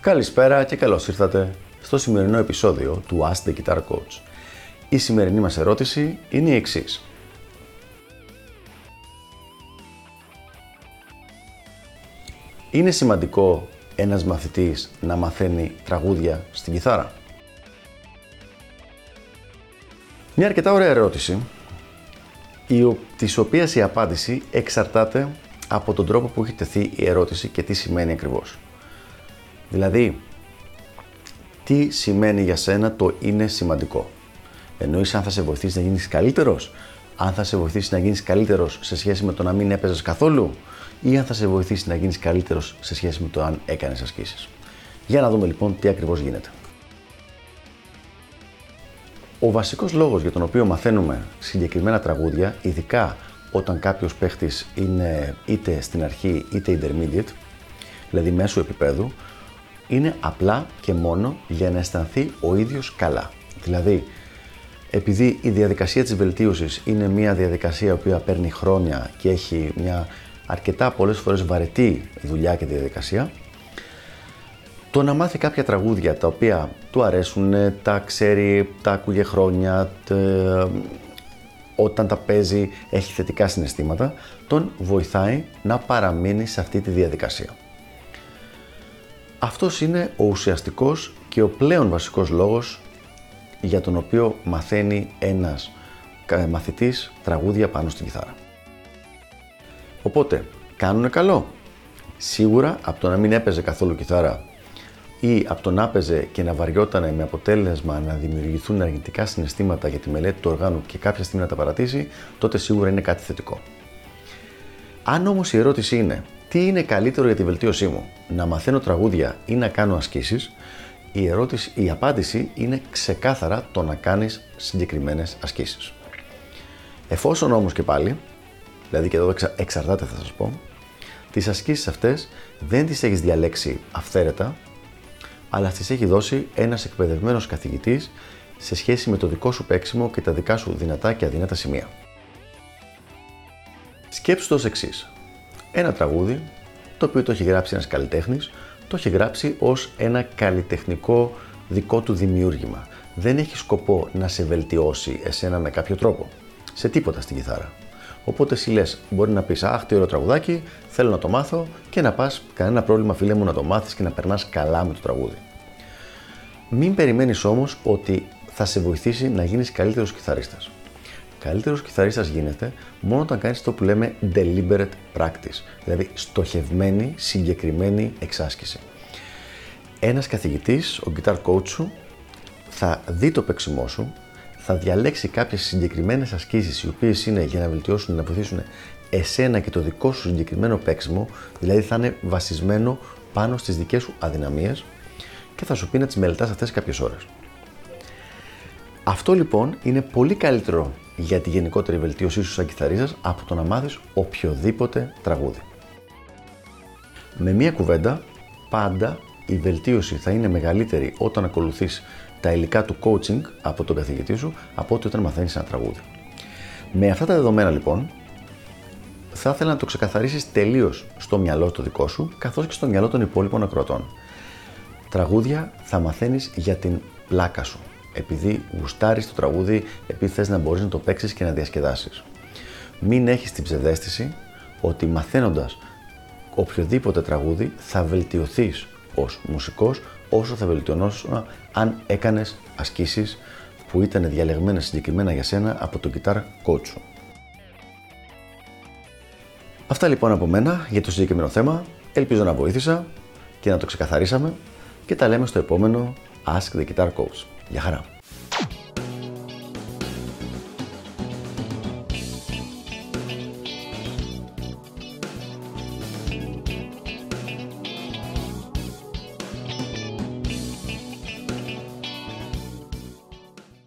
Καλησπέρα και καλώς ήρθατε στο σημερινό επεισόδιο του Ask the Guitar Coach. Η σημερινή μας ερώτηση είναι η εξής. Είναι σημαντικό ένας μαθητής να μαθαίνει τραγούδια στην κιθάρα; Μια αρκετά ωραία ερώτηση, η, της οποίας η απάντηση εξαρτάται από τον τρόπο που έχει τεθεί η ερώτηση και τι σημαίνει ακριβώς. Δηλαδή, τι σημαίνει για σένα το είναι σημαντικό. Εννοείς αν θα σε βοηθήσει να γίνεις καλύτερος, αν θα σε βοηθήσει να γίνεις καλύτερος σε σχέση με το να μην έπαιζες καθόλου; Ή αν θα σε βοηθήσει να γίνεις καλύτερος σε σχέση με το αν έκανες ασκήσεις; Για να δούμε λοιπόν τι ακριβώς γίνεται. Ο βασικός λόγος για τον οποίο μαθαίνουμε συγκεκριμένα τραγούδια, ειδικά όταν κάποιος παίχτης είναι είτε στην αρχή είτε intermediate, δηλαδή μέσω επίπεδου, είναι απλά και μόνο για να αισθανθεί ο ίδιος καλά. Δηλαδή, επειδή η διαδικασία της βελτίωσης είναι μια διαδικασία η οποία παίρνει χρόνια και έχει μια αρκετά πολλές φορές βαρετή δουλειά και διαδικασία, το να μάθει κάποια τραγούδια τα οποία του αρέσουν, τα ξέρει, τα άκουγε χρόνια, όταν τα παίζει έχει θετικά συναισθήματα, τον βοηθάει να παραμείνει σε αυτή τη διαδικασία. Αυτός είναι ο ουσιαστικός και ο πλέον βασικός λόγος για τον οποίο μαθαίνει ένας μαθητής τραγούδια πάνω στην κιθάρα. Οπότε, κάνουνε καλό. Σίγουρα από το να μην έπαιζε καθόλου κιθάρα ή από το να έπαιζε και να βαριότανε με αποτέλεσμα να δημιουργηθούν αρνητικά συναισθήματα για τη μελέτη του οργάνου και κάποια στιγμή να τα παρατήσει, τότε σίγουρα είναι κάτι θετικό. Αν όμως η ερώτηση είναι τι είναι καλύτερο για τη βελτίωσή μου, να μαθαίνω τραγούδια ή να κάνω ασκήσεις, η, ερώτηση, η απάντηση είναι ξεκάθαρα το να κάνεις συγκεκριμένες ασκήσεις. Εφόσον όμως και πάλι, δηλαδή και εδώ εξαρτάται θα σας πω, τις ασκήσεις αυτές δεν τις έχεις διαλέξει αυθαίρετα, αλλά τις έχει δώσει ένας εκπαιδευμένος καθηγητής σε σχέση με το δικό σου παίξιμο και τα δικά σου δυνατά και αδυνάτα σημεία. Σκέψου το εξής. Ένα τραγούδι, το οποίο το έχει γράψει ένας καλλιτέχνης, το έχει γράψει ως ένα καλλιτεχνικό δικό του δημιούργημα. Δεν έχει σκοπό να σε βελτιώσει εσένα με κάποιο τρόπο. Σε τίποτα στην κιθάρα. Οπότε εσύ λες, μπορεί να πεις αχ τι ωραίο τραγουδάκι, θέλω να το μάθω και να πας κανένα πρόβλημα φίλε μου να το μάθεις και να περνάς καλά με το τραγούδι. Μην περιμένεις όμως ότι θα σε βοηθήσει να γίνεις καλύτερος κιθαρίστας. Καλύτερος κιθαρίστας γίνεται μόνο όταν κάνεις το που λέμε deliberate practice, δηλαδή στοχευμένη, συγκεκριμένη εξάσκηση. Ένας καθηγητής, ο guitar coach σου, θα δει το παίξιμό σου, θα διαλέξει κάποιες συγκεκριμένες ασκήσεις οι οποίες είναι για να βελτιώσουν, να βοηθήσουν εσένα και το δικό σου συγκεκριμένο παίξιμο, δηλαδή θα είναι βασισμένο πάνω στις δικές σου αδυναμίες και θα σου πει να τις μελετάς αυτές κάποιες ώρες. Αυτό λοιπόν είναι πολύ καλύτερο για τη γενικότερη βελτίωσή σου σαν κιθαρίστας από το να μάθεις οποιοδήποτε τραγούδι. Με μία κουβέντα, πάντα η βελτίωση θα είναι μεγαλύτερη όταν ακολουθείς τα υλικά του coaching από τον καθηγητή σου από ότι όταν μαθαίνεις ένα τραγούδι. Με αυτά τα δεδομένα λοιπόν, θα ήθελα να το ξεκαθαρίσεις τελείως στο μυαλό το δικό σου, καθώς και στο μυαλό των υπόλοιπων ακροατών. Τραγούδια θα μαθαίνεις για την πλάκα σου. Επειδή γουστάρεις το τραγούδι, επειδή θες να μπορείς να το παίξεις και να διασκεδάσεις. Μην έχεις την ψευδέστηση ότι μαθαίνοντας οποιοδήποτε τραγούδι θα βελτιωθείς ως μουσικός όσο θα βελτιωνόσουν αν έκανες ασκήσεις που ήταν διαλεγμένες συγκεκριμένα για σένα από τον guitar coach σου. Αυτά λοιπόν από μένα για το συγκεκριμένο θέμα. Ελπίζω να βοήθησα και να το ξεκαθαρίσαμε και τα λέμε στο επόμενο Ask the Guitar Coach. Γεια χαρά!